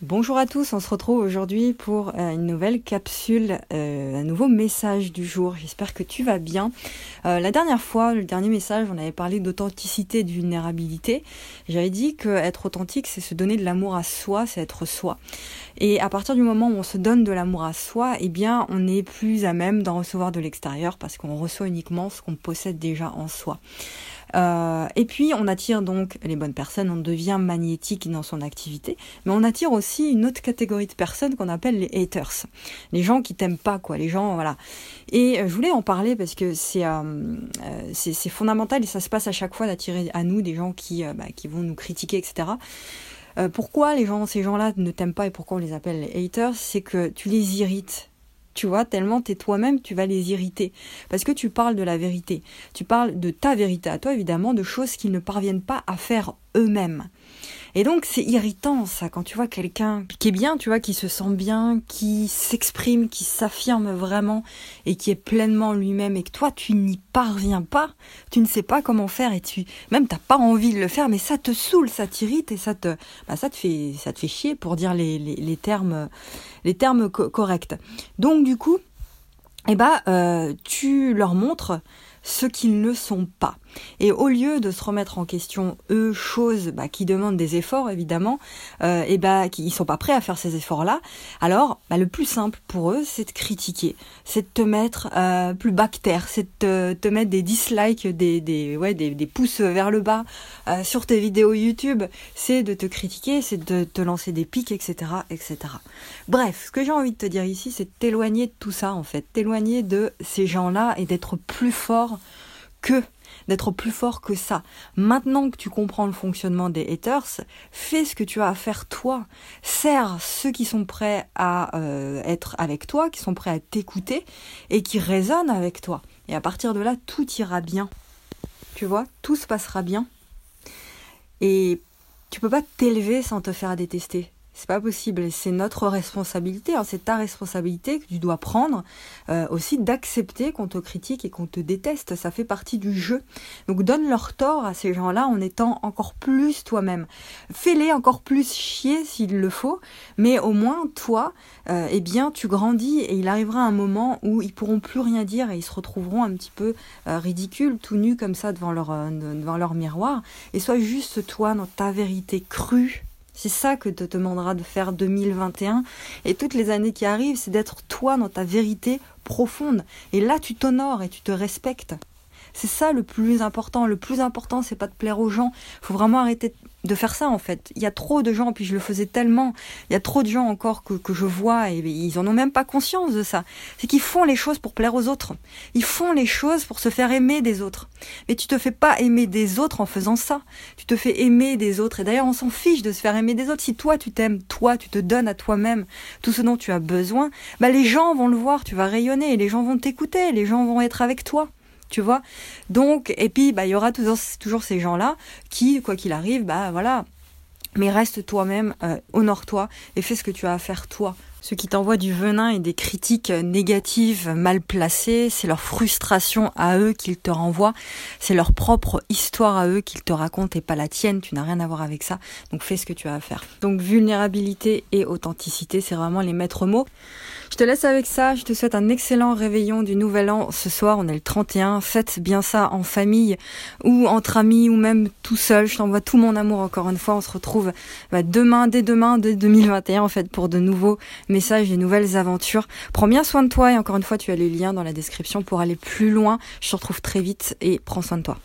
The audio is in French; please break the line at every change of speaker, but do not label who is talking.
Bonjour à tous, on se retrouve aujourd'hui pour euh, une nouvelle capsule, nouveau message du jour. J'espère que tu vas bien. Euh, la dernière fois, le dernier message, on avait parlé d'authenticité de vulnérabilité. J'avais dit que être authentique, c'est se donner de l'amour à soi, c'est être soi. Et à partir du moment où on se donne de l'amour à soi, eh bien, on est plus à même d'en recevoir de l'extérieur parce qu'on reçoit uniquement ce qu'on possède déjà en soi. Euh, et puis on attire donc les bonnes personnes, on devient magnétique dans son activité, mais on attire aussi une autre catégorie de personnes qu'on appelle les haters, les gens qui t'aiment pas quoi, les gens voilà. Et euh, je voulais en parler parce que c'est euh, c'est fondamental et ça se passe à chaque fois d'attirer à nous des gens qui bah, qui vont nous critiquer etc. pourquoi les gens, ces gens-là ne t'aiment pas et pourquoi on les appelle les haters, c'est que tu les irrites tu vois, tellement t'es toi-même, tu vas les irriter. Parce que tu parles de la vérité. Tu parles de ta vérité à toi, évidemment, de choses qu'ils ne parviennent pas à faire eux-mêmes. Et donc c'est irritant ça quand tu vois quelqu'un qui est bien, tu vois, qui se sent bien, qui s'exprime, qui s'affirme vraiment et qui est pleinement lui-même et que toi tu n'y parviens pas, tu ne sais pas comment faire et tu même t'as pas envie de le faire, mais ça te saoule, ça t'irrite et ça te bah, ça te fait ça te fait chier pour dire les, termes les termes corrects. Donc du coup, eh ben, euh, tu leur montres ce qu'ils ne sont pas. Et au lieu de se remettre en question, eux, choses bah, qui demandent des efforts, évidemment, euh, et bah, qui, ils sont pas prêts à faire ces efforts-là, alors bah, le plus simple pour eux, c'est de critiquer, c'est de te mettre euh, plus bactère, c'est de te, mettre des dislikes, des, des, ouais, des, des pouces vers le bas euh, sur tes vidéos YouTube, c'est de te critiquer, c'est de te lancer des pics, etc., etc. Bref, ce que j'ai envie de te dire ici, c'est de t'éloigner de tout ça, en fait, t'éloigner de ces gens-là et d'être plus fort que d'être plus fort que ça. Maintenant que tu comprends le fonctionnement des haters, fais ce que tu as à faire toi. Sers ceux qui sont prêts à euh, être avec toi, qui sont prêts à t'écouter et qui résonnent avec toi. Et à partir de là, tout ira bien. Tu vois, tout se passera bien. Et tu peux pas t'élever sans te faire détester. C'est pas possible. C'est notre responsabilité. Hein. C'est ta responsabilité que tu dois prendre euh, aussi d'accepter qu'on te critique et qu'on te déteste. Ça fait partie du jeu. Donc donne leur tort à ces gens-là en étant encore plus toi-même. Fais-les encore plus chier s'il le faut, mais au moins toi, euh, eh bien, tu grandis et il arrivera un moment où ils pourront plus rien dire et ils se retrouveront un petit peu euh, ridicules, tout nus comme ça devant leur devant leur miroir. Et sois juste toi dans ta vérité crue c'est ça que te demandera de faire 2021 et toutes les années qui arrivent, c'est d'être toi dans ta vérité profonde. Et là, tu t'honores et tu te respectes. C'est ça le plus important. Le plus important, c'est pas de plaire aux gens. Faut vraiment arrêter de faire ça en fait. Il y a trop de gens, puis je le faisais tellement, il y a trop de gens encore que, que je vois et ils en ont même pas conscience de ça. C'est qu'ils font les choses pour plaire aux autres. Ils font les choses pour se faire aimer des autres. Mais tu te fais pas aimer des autres en faisant ça. Tu te fais aimer des autres. Et d'ailleurs, on s'en fiche de se faire aimer des autres. Si toi, tu t'aimes, toi, tu te donnes à toi-même tout ce dont tu as besoin, bah les gens vont le voir, tu vas rayonner, les gens vont t'écouter, les gens vont être avec toi tu vois? Donc, et puis, bah, il y aura toujours, ces gens-là qui, quoi qu'il arrive, bah, voilà. Mais reste toi-même, euh, honore-toi et fais ce que tu as à faire toi. Ceux qui t'envoient du venin et des critiques négatives mal placées, c'est leur frustration à eux qu'ils te renvoient, c'est leur propre histoire à eux qu'ils te racontent et pas la tienne, tu n'as rien à voir avec ça, donc fais ce que tu as à faire. Donc vulnérabilité et authenticité, c'est vraiment les maîtres mots. Je te laisse avec ça, je te souhaite un excellent réveillon du nouvel an. Ce soir, on est le 31, faites bien ça en famille ou entre amis ou même tout seul. Je t'envoie tout mon amour encore une fois. On se retrouve bah, demain, dès demain, dès 2021 en fait, pour de nouveaux messages, de nouvelles aventures. Prends bien soin de toi et encore une fois, tu as les liens dans la description pour aller plus loin. Je te retrouve très vite et prends soin de toi.